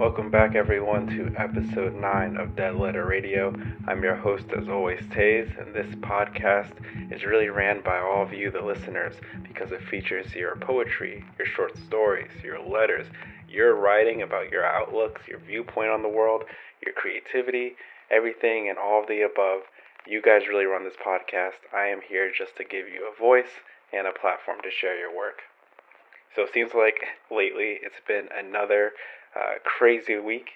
Welcome back, everyone, to episode 9 of Dead Letter Radio. I'm your host, as always, Taze, and this podcast is really ran by all of you, the listeners, because it features your poetry, your short stories, your letters, your writing about your outlooks, your viewpoint on the world, your creativity, everything, and all of the above. You guys really run this podcast. I am here just to give you a voice and a platform to share your work. So it seems like lately it's been another uh, crazy week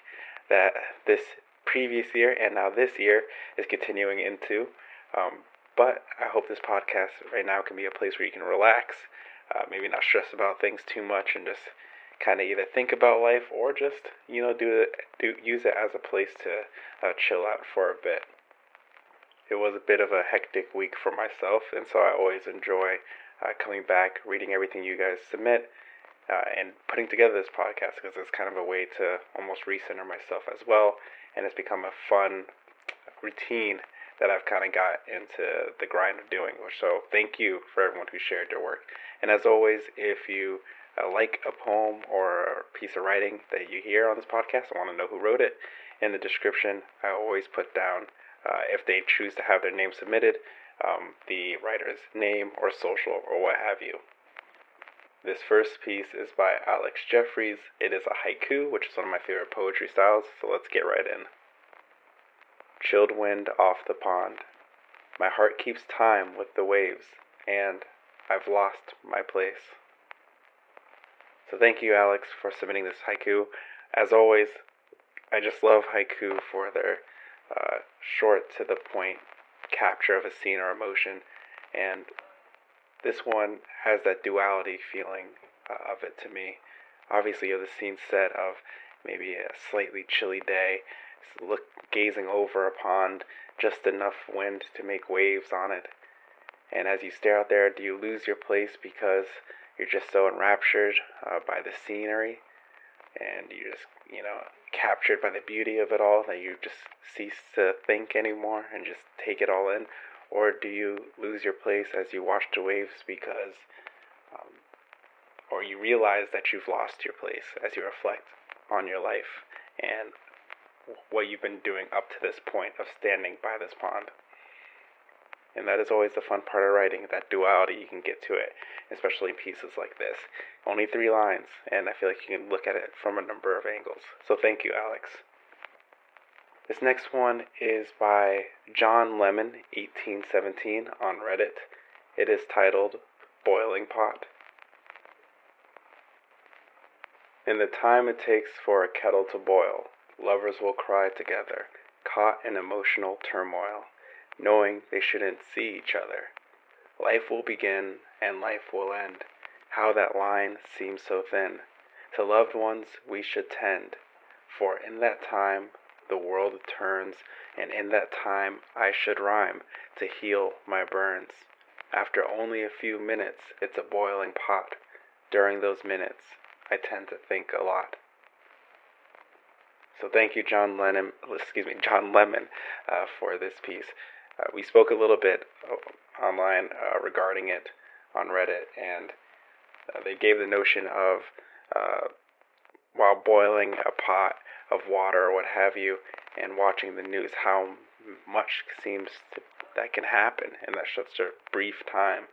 that this previous year and now this year is continuing into. Um, but I hope this podcast right now can be a place where you can relax, uh, maybe not stress about things too much, and just kind of either think about life or just you know do it do use it as a place to uh, chill out for a bit. It was a bit of a hectic week for myself, and so I always enjoy uh, coming back, reading everything you guys submit, uh, and putting together this podcast because it's kind of a way to almost recenter myself as well, and it's become a fun routine that I've kind of got into the grind of doing. So thank you for everyone who shared their work. And as always, if you uh, like a poem or a piece of writing that you hear on this podcast, I want to know who wrote it. In the description, I always put down uh, if they choose to have their name submitted um, the writer's name or social or what have you. This first piece is by Alex Jeffries. It is a haiku, which is one of my favorite poetry styles, so let's get right in. Chilled wind off the pond. My heart keeps time with the waves, and I've lost my place. So thank you, Alex, for submitting this haiku. As always, I just love haiku for their uh, short to the point capture of a scene or emotion, and this one has that duality feeling uh, of it to me. Obviously, you have the scene set of maybe a slightly chilly day, look gazing over a pond, just enough wind to make waves on it. And as you stare out there, do you lose your place because you're just so enraptured uh, by the scenery, and you're just you know captured by the beauty of it all that you just cease to think anymore and just take it all in? Or do you lose your place as you watch the waves because, um, or you realize that you've lost your place as you reflect on your life and what you've been doing up to this point of standing by this pond? And that is always the fun part of writing, that duality, you can get to it, especially in pieces like this. Only three lines, and I feel like you can look at it from a number of angles. So thank you, Alex. This next one is by John Lemon, 1817, on Reddit. It is titled Boiling Pot. In the time it takes for a kettle to boil, lovers will cry together, caught in emotional turmoil knowing they shouldn't see each other. Life will begin and life will end. How that line seems so thin. To loved ones we should tend, for in that time the world turns, and in that time I should rhyme to heal my burns. After only a few minutes, it's a boiling pot. During those minutes, I tend to think a lot. So thank you, John Lennon. Excuse me, John Lemon, uh, for this piece. Uh, we spoke a little bit uh, online uh, regarding it on Reddit, and uh, they gave the notion of uh, while boiling a pot of water or what have you, and watching the news, how much seems to, that can happen in that such a brief time.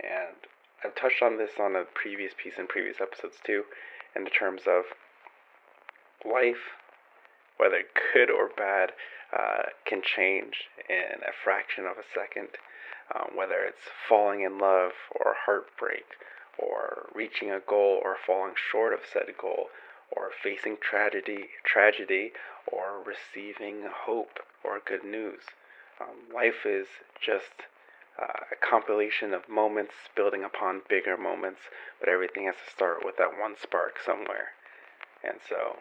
And I've touched on this on a previous piece in previous episodes too, in terms of life, whether good or bad, uh, can change in a fraction of a second, um, whether it's falling in love or heartbreak, or reaching a goal or falling short of said goal, or facing tragedy, tragedy, or receiving hope or good news. Um, life is just uh, a compilation of moments building upon bigger moments, but everything has to start with that one spark somewhere. And so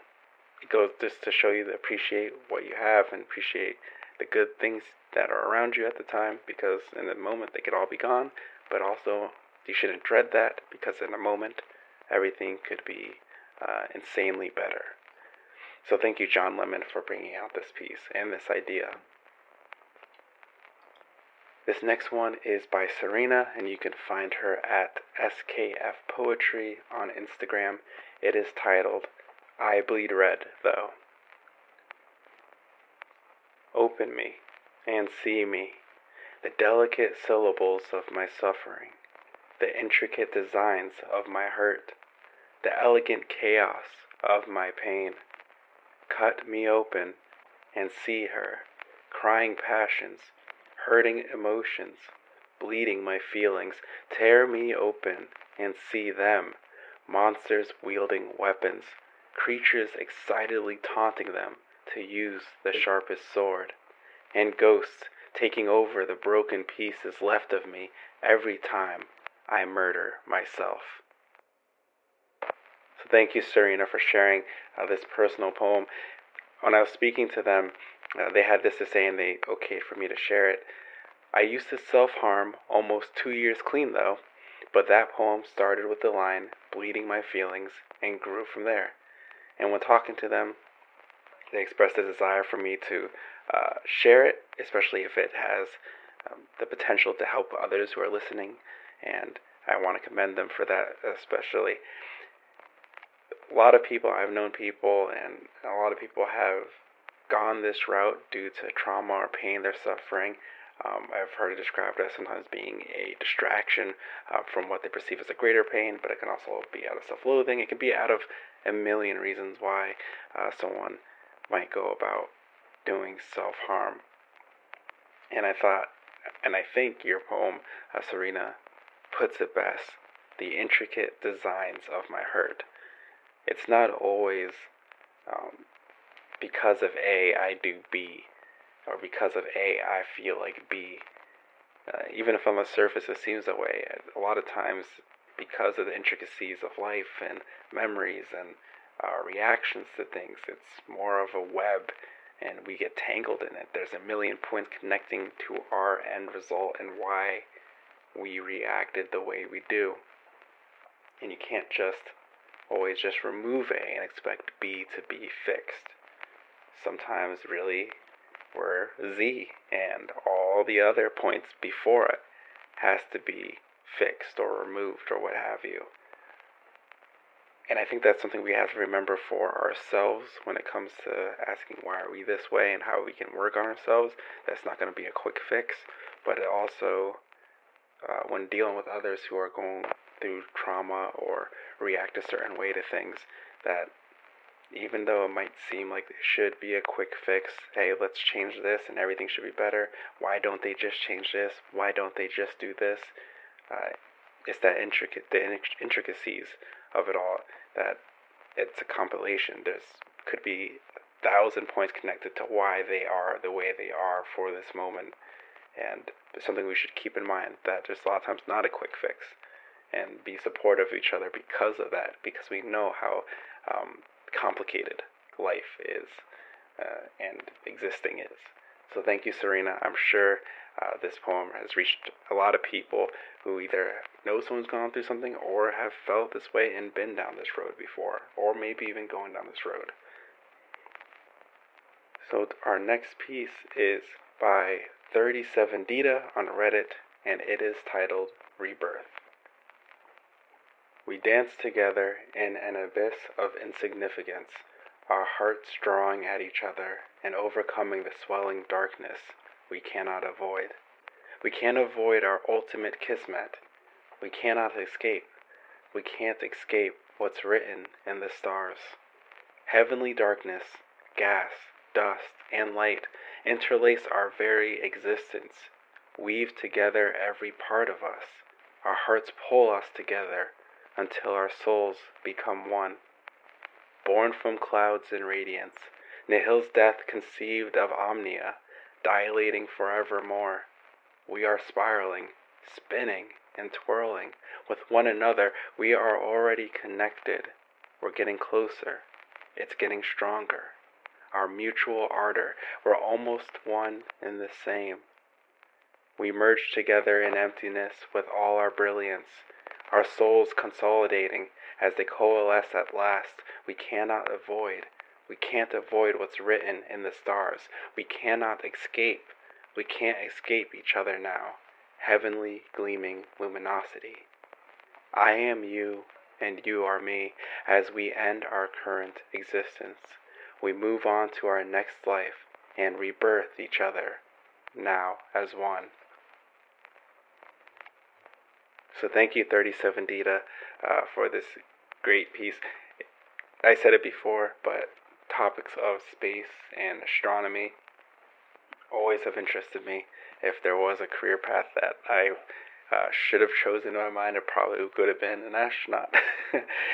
it goes just to show you to appreciate what you have and appreciate the good things that are around you at the time because in the moment they could all be gone, but also you shouldn't dread that because in a moment everything could be uh, insanely better. So thank you, John Lemon, for bringing out this piece and this idea. This next one is by Serena, and you can find her at SKF Poetry on Instagram. It is titled I bleed red, though. Open me and see me, the delicate syllables of my suffering, the intricate designs of my hurt, the elegant chaos of my pain. Cut me open and see her, crying passions, hurting emotions, bleeding my feelings. Tear me open and see them, monsters wielding weapons, creatures excitedly taunting them to use the sharpest sword, and ghosts taking over the broken pieces left of me every time I murder myself. So thank you, Serena, for sharing uh, this personal poem. When I was speaking to them, uh, they had this to say, and they okayed for me to share it. I used to self harm almost two years clean, though, but that poem started with the line, bleeding my feelings, and grew from there. And when talking to them, they expressed a desire for me to uh, share it, especially if it has um, the potential to help others who are listening. And I want to commend them for that, especially a lot of people, I've known people, and a lot of people have gone this route due to trauma or pain they're suffering. Um, I've heard it described as sometimes being a distraction uh, from what they perceive as a greater pain, but it can also be out of self loathing. It can be out of a million reasons why uh, someone might go about doing self harm. And I thought, and I think your poem, uh, Serena, puts it best the intricate designs of my hurt. It's not always um, because of A, I do B, or because of A, I feel like B. Uh, even if on the surface it seems that way, a lot of times because of the intricacies of life and memories and our reactions to things, it's more of a web and we get tangled in it. There's a million points connecting to our end result and why we reacted the way we do. And you can't just always just remove A and expect B to be fixed. Sometimes, really, we're Z, and all the other points before it has to be fixed or removed or what have you. And I think that's something we have to remember for ourselves when it comes to asking why are we this way and how we can work on ourselves. That's not going to be a quick fix, but it also, uh, when dealing with others who are going through trauma or react a certain way to things, that even though it might seem like it should be a quick fix, hey, let's change this and everything should be better. Why don't they just change this? Why don't they just do this? Uh, it's that intricate, the intricacies of it all that it's a compilation. There's could be a thousand points connected to why they are the way they are for this moment, and something we should keep in mind that there's a lot of times not a quick fix, and be supportive of each other because of that, because we know how um, complicated life is uh, and existing is. So thank you, Serena. I'm sure uh, this poem has reached a lot of people who either know someone's gone through something or have felt this way and been down this road before, or maybe even going down this road. So our next piece is by 37 Dita on Reddit, and it is titled Rebirth. We dance together in an abyss of insignificance, our hearts drawing at each other and overcoming the swelling darkness we cannot avoid. We can't avoid our ultimate kismet. We cannot escape. We can't escape what's written in the stars. Heavenly darkness, gas, dust, and light interlace our very existence, weave together every part of us. Our hearts pull us together until our souls become one. Born from clouds and radiance, Nihil's death conceived of omnia, dilating forevermore. We are spiraling, spinning, and twirling. With one another, we are already connected. We're getting closer. It's getting stronger. Our mutual ardor, we're almost one and the same. We merge together in emptiness with all our brilliance, our souls consolidating as they coalesce at last. We cannot avoid we can't avoid what's written in the stars. We cannot escape. We can't escape each other now. Heavenly gleaming luminosity. I am you, and you are me. As we end our current existence, we move on to our next life and rebirth each other, now as one. So thank you, 37 Dita, uh, for this great piece. I said it before, but topics of space and astronomy always have interested me. If there was a career path that I uh, should have chosen in my mind, it probably could have been an astronaut.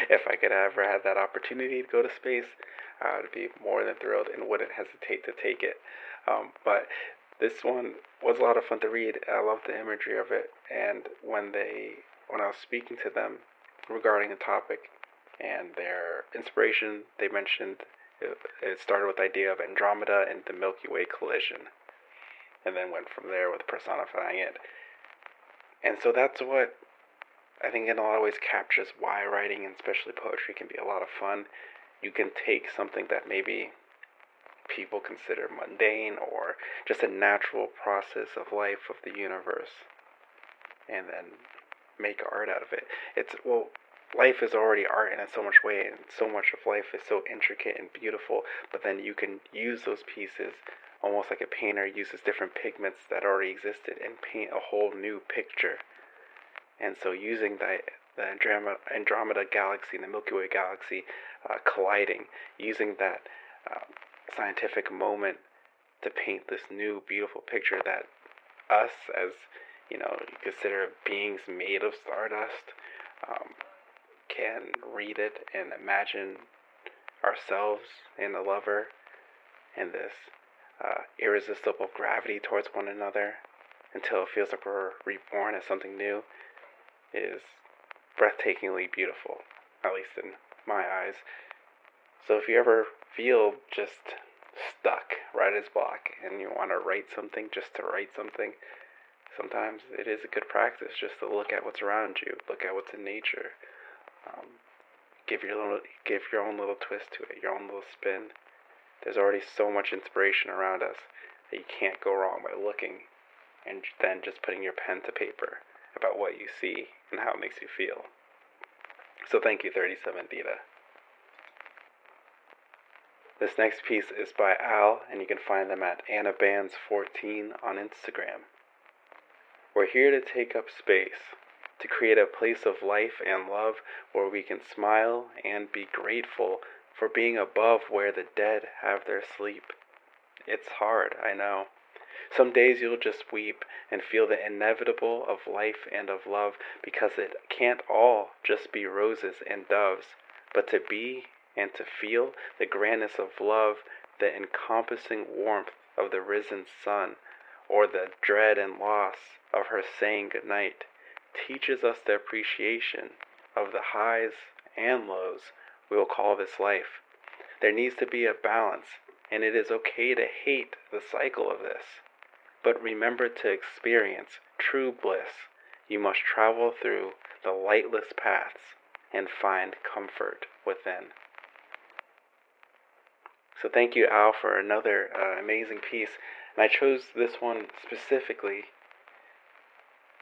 if I could ever have that opportunity to go to space, I would be more than thrilled and wouldn't hesitate to take it. Um, but this one was a lot of fun to read. I love the imagery of it, and when they, when I was speaking to them regarding the topic and their inspiration, they mentioned it, it started with the idea of Andromeda and the Milky Way collision, and then went from there with personifying it. And so that's what I think in a lot of ways captures why writing and especially poetry can be a lot of fun. You can take something that maybe people consider mundane or just a natural process of life of the universe and then make art out of it. It's well life is already art in so much way and so much of life is so intricate and beautiful, but then you can use those pieces almost like a painter uses different pigments that already existed and paint a whole new picture. And so using the the Andromeda, Andromeda galaxy and the Milky Way galaxy uh, colliding, using that uh, scientific moment to paint this new beautiful picture that us as you know you consider beings made of stardust um, can read it and imagine ourselves and the lover in this uh, irresistible gravity towards one another until it feels like we're reborn as something new is breathtakingly beautiful, at least in my eyes. So if you ever feel just stuck, writer's block, and you want to write something just to write something, sometimes it is a good practice just to look at what's around you, look at what's in nature, um, give your little, give your own little twist to it, your own little spin. There's already so much inspiration around us that you can't go wrong by looking and then just putting your pen to paper about what you see and how it makes you feel. So thank you, 37 Dita. This next piece is by Al, and you can find them at AnnaBands14 on Instagram. We're here to take up space, to create a place of life and love where we can smile and be grateful for being above where the dead have their sleep. It's hard, I know. Some days you'll just weep and feel the inevitable of life and of love because it can't all just be roses and doves, but to be and to feel the grandness of love, the encompassing warmth of the risen sun, or the dread and loss of her saying good night, teaches us the appreciation of the highs and lows we will call this life. There needs to be a balance, and it is okay to hate the cycle of this. But remember to experience true bliss. You must travel through the lightless paths and find comfort within. So thank you, Al, for another uh, amazing piece. And I chose this one specifically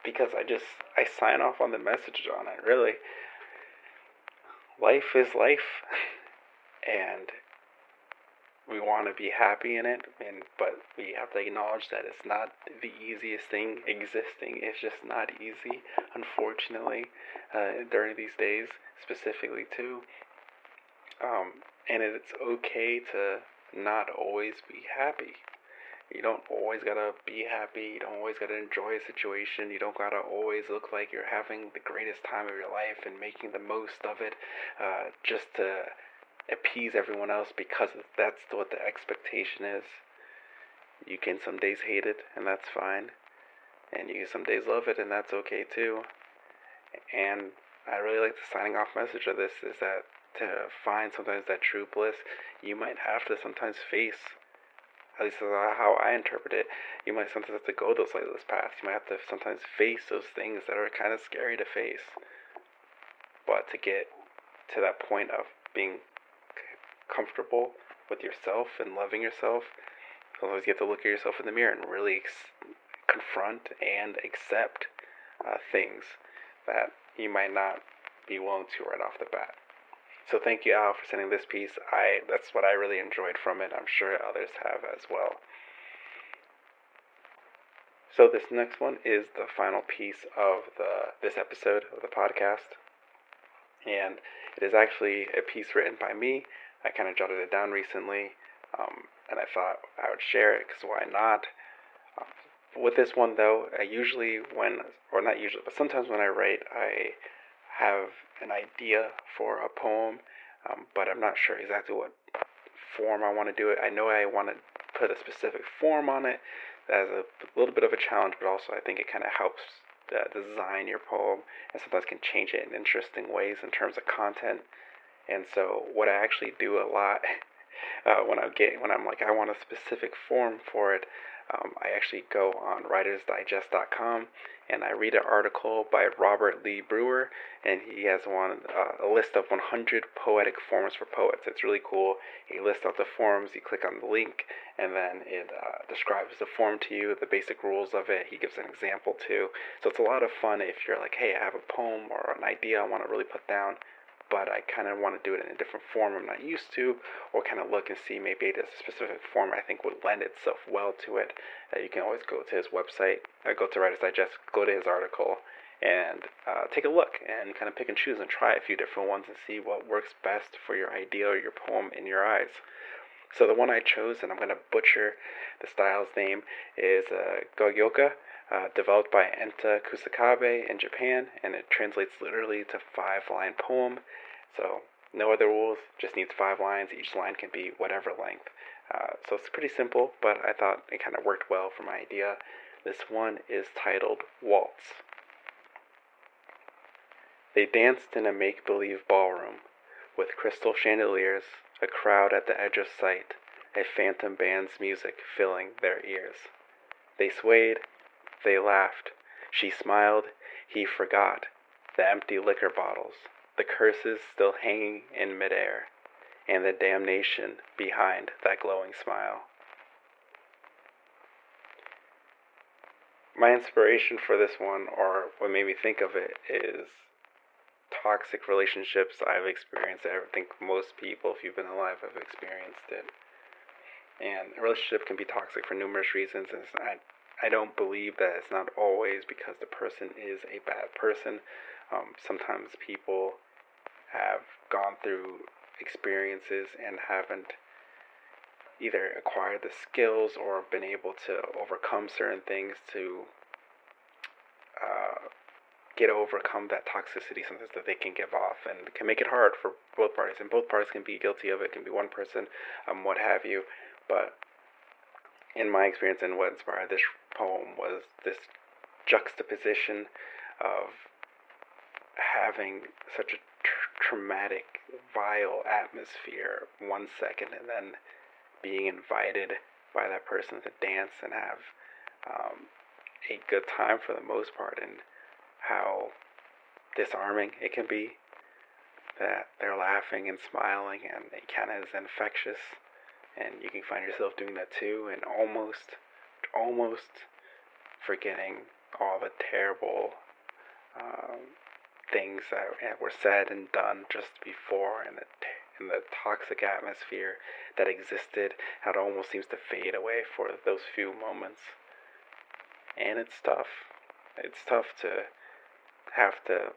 because I just I sign off on the message on it. Really, life is life, and we want to be happy in it, and but we have to acknowledge that it's not the easiest thing existing. It's just not easy, unfortunately, uh, during these days, specifically too. Um, and it's okay to not always be happy. You don't always gotta be happy. You don't always gotta enjoy a situation. You don't gotta always look like you're having the greatest time of your life and making the most of it uh, just to appease everyone else because that's what the expectation is. You can some days hate it, and that's fine. And you can some days love it, and that's okay too. And I really like the signing off message of this is that to find sometimes that true bliss, you might have to sometimes face, at least how I interpret it, you might sometimes have to go those lightless paths. You might have to sometimes face those things that are kind of scary to face. But to get to that point of being comfortable with yourself and loving yourself, sometimes you have to look at yourself in the mirror and really ex- confront and accept uh, things that you might not be willing to right off the bat. So thank you, Al, for sending this piece. I that's what I really enjoyed from it. I'm sure others have as well. So this next one is the final piece of the this episode of the podcast, and it is actually a piece written by me. I kind of jotted it down recently, um, and I thought I would share it because why not? Um, with this one though, I usually when or not usually, but sometimes when I write, I have an idea for a poem, um, but I'm not sure exactly what form I want to do it. I know I want to put a specific form on it, That's a little bit of a challenge, but also I think it kind of helps uh, design your poem and sometimes can change it in interesting ways in terms of content. And so, what I actually do a lot uh, when I get when I'm like I want a specific form for it, um, I actually go on WritersDigest.com and I read an article by Robert Lee Brewer, and he has one uh, a list of 100 poetic forms for poets. It's really cool. He lists out the forms. You click on the link, and then it uh, describes the form to you, the basic rules of it. He gives an example too. So it's a lot of fun if you're like, hey, I have a poem or an idea I want to really put down but I kind of want to do it in a different form I'm not used to, or kind of look and see maybe a specific form I think would lend itself well to it. Uh, you can always go to his website, uh, go to Writer's Digest, go to his article, and uh, take a look and kind of pick and choose and try a few different ones and see what works best for your idea or your poem in your eyes. So the one I chose, and I'm going to butcher the style's name, is uh, Gogyohka uh, developed by Enta Kusakabe in Japan, and it translates literally to five line poem. So, no other rules, just needs five lines. Each line can be whatever length. Uh, so, it's pretty simple, but I thought it kind of worked well for my idea. This one is titled Waltz. They danced in a make believe ballroom with crystal chandeliers, a crowd at the edge of sight, a phantom band's music filling their ears. They swayed they laughed. She smiled. He forgot. The empty liquor bottles, the curses still hanging in midair, and the damnation behind that glowing smile. My inspiration for this one, or what made me think of it, is toxic relationships I've experienced. I think most people, if you've been alive, have experienced it. And a relationship can be toxic for numerous reasons. And I don't believe that it's not always because the person is a bad person. Um, sometimes people have gone through experiences and haven't either acquired the skills or been able to overcome certain things to uh, get overcome that toxicity sometimes that they can give off and can make it hard for both parties and both parties can be guilty of it, can be one person um, what have you but in my experience and what inspired this poem was this juxtaposition of having such a tr- traumatic, vile atmosphere one second and then being invited by that person to dance and have um, a good time for the most part, and how disarming it can be that they're laughing and smiling and it kind of is infectious and you can find yourself doing that too and almost almost forgetting all the terrible um, things that were said and done just before and the the toxic atmosphere that existed how it almost seems to fade away for those few moments. And it's tough. It's tough to have to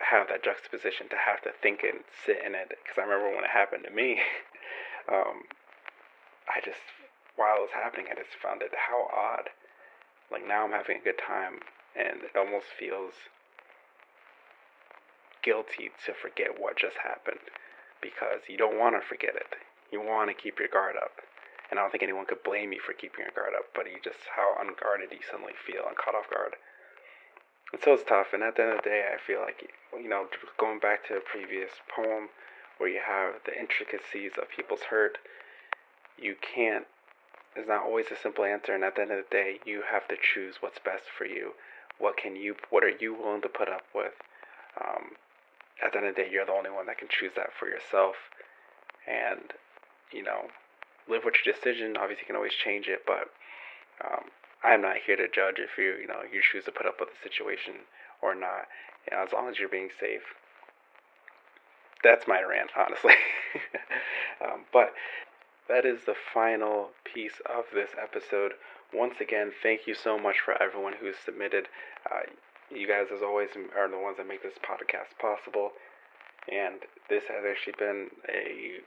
have that juxtaposition to have to think and sit in it because i remember when it happened to me um, I just, while it was happening, I just found it how odd. Like now I'm having a good time, and it almost feels guilty to forget what just happened because you don't want to forget it. You want to keep your guard up. And I don't think anyone could blame you for keeping your guard up, but you just how unguarded you suddenly feel and caught off guard. And so it's tough. And at the end of the day, I feel like, you know, going back to a previous poem where you have the intricacies of people's hurt you can't there's not always a simple answer and at the end of the day you have to choose what's best for you. What can you what are you willing to put up with? Um, at the end of the day you're the only one that can choose that for yourself. And you know live with your decision. Obviously you can always change it but um, i'm not here to judge if you you know you choose to put up with the situation or not. You know, as long as you're being safe. That's my rant, honestly. um, but that is the final piece of this episode. Once again, thank you so much for everyone who's submitted. Uh, you guys, as always, are the ones that make this podcast possible. And this has actually been a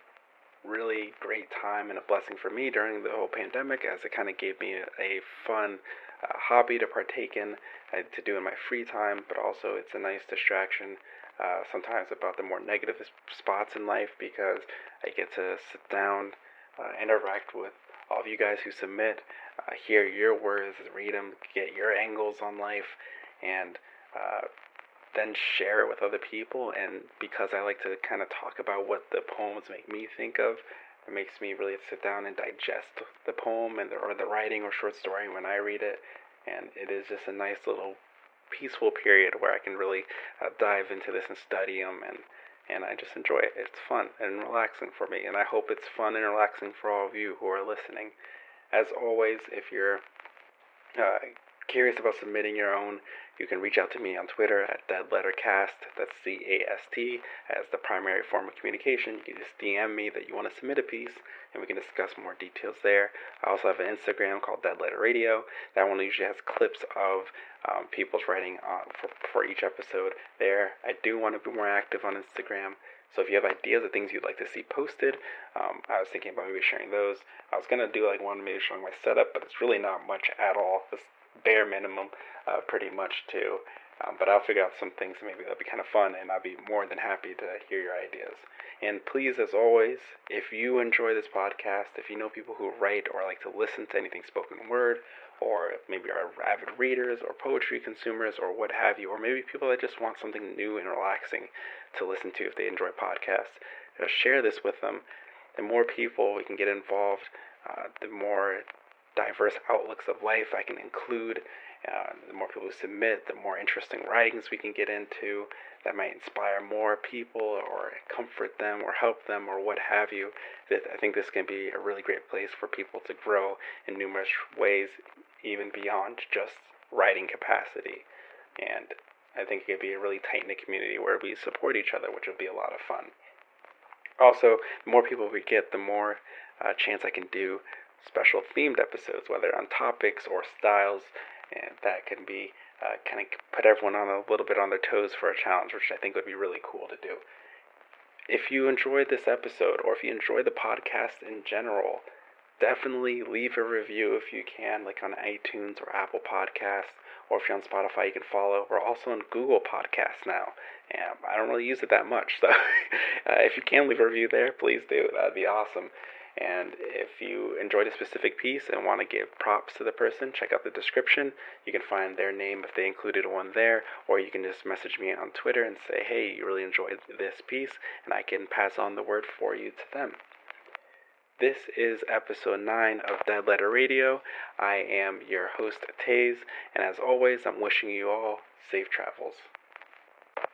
really great time and a blessing for me during the whole pandemic as it kind of gave me a, a fun uh, hobby to partake in, uh, to do in my free time, but also it's a nice distraction uh, sometimes about the more negative spots in life because I get to sit down, uh, interact with all of you guys who submit, uh, hear your words, read them, get your angles on life, and uh, then share it with other people. And because I like to kind of talk about what the poems make me think of, it makes me really sit down and digest the poem and the, or the writing or short story when I read it. And it is just a nice little peaceful period where I can really uh, dive into this and study them and and I just enjoy it. It's fun and relaxing for me, and I hope it's fun and relaxing for all of you who are listening. As always, if you're uh, curious about submitting your own, you can reach out to me on Twitter at deadlettercast. That's C A S T as the primary form of communication. You can just DM me that you want to submit a piece, and we can discuss more details there. I also have an Instagram called Dead Letter Radio. That one usually has clips of um, people's writing for, for each episode there. I do want to be more active on Instagram. So if you have ideas of things you'd like to see posted, um, I was thinking about maybe sharing those. I was gonna do like one maybe showing my setup, but it's really not much at all. It's bare minimum, uh, pretty much too. Um, but I'll figure out some things maybe that'll be kind of fun, and I'll be more than happy to hear your ideas. And please, as always, if you enjoy this podcast, if you know people who write or like to listen to anything spoken word, or maybe are avid readers or poetry consumers or what have you, or maybe people that just want something new and relaxing to listen to if they enjoy podcasts, know, share this with them. The more people we can get involved, uh, the more diverse outlooks of life I can include. Uh, the more people who submit, the more interesting writings we can get into that might inspire more people or comfort them or help them or what have you. I think this can be a really great place for people to grow in numerous ways, even beyond just writing capacity. And I think it could be a really tight knit community where we support each other, which would be a lot of fun. Also, the more people we get, the more uh, chance I can do special themed episodes, whether on topics or styles, and that can be uh, kind of put everyone on a little bit on their toes for a challenge, which I think would be really cool to do. If you enjoyed this episode, or if you enjoy the podcast in general, definitely leave a review if you can, like on iTunes or Apple Podcasts, or if you're on Spotify, you can follow. We're also on Google Podcasts now, and I don't really use it that much, so uh, if you can leave a review there, please do. That'd be awesome. And if you enjoyed a specific piece and want to give props to the person, check out the description. You can find their name if they included one there, or you can just message me on Twitter and say, hey, you really enjoyed this piece, and I can pass on the word for you to them. This is episode 9 of Dead Letter Radio. I am your host, Taze, and as always, I'm wishing you all safe travels.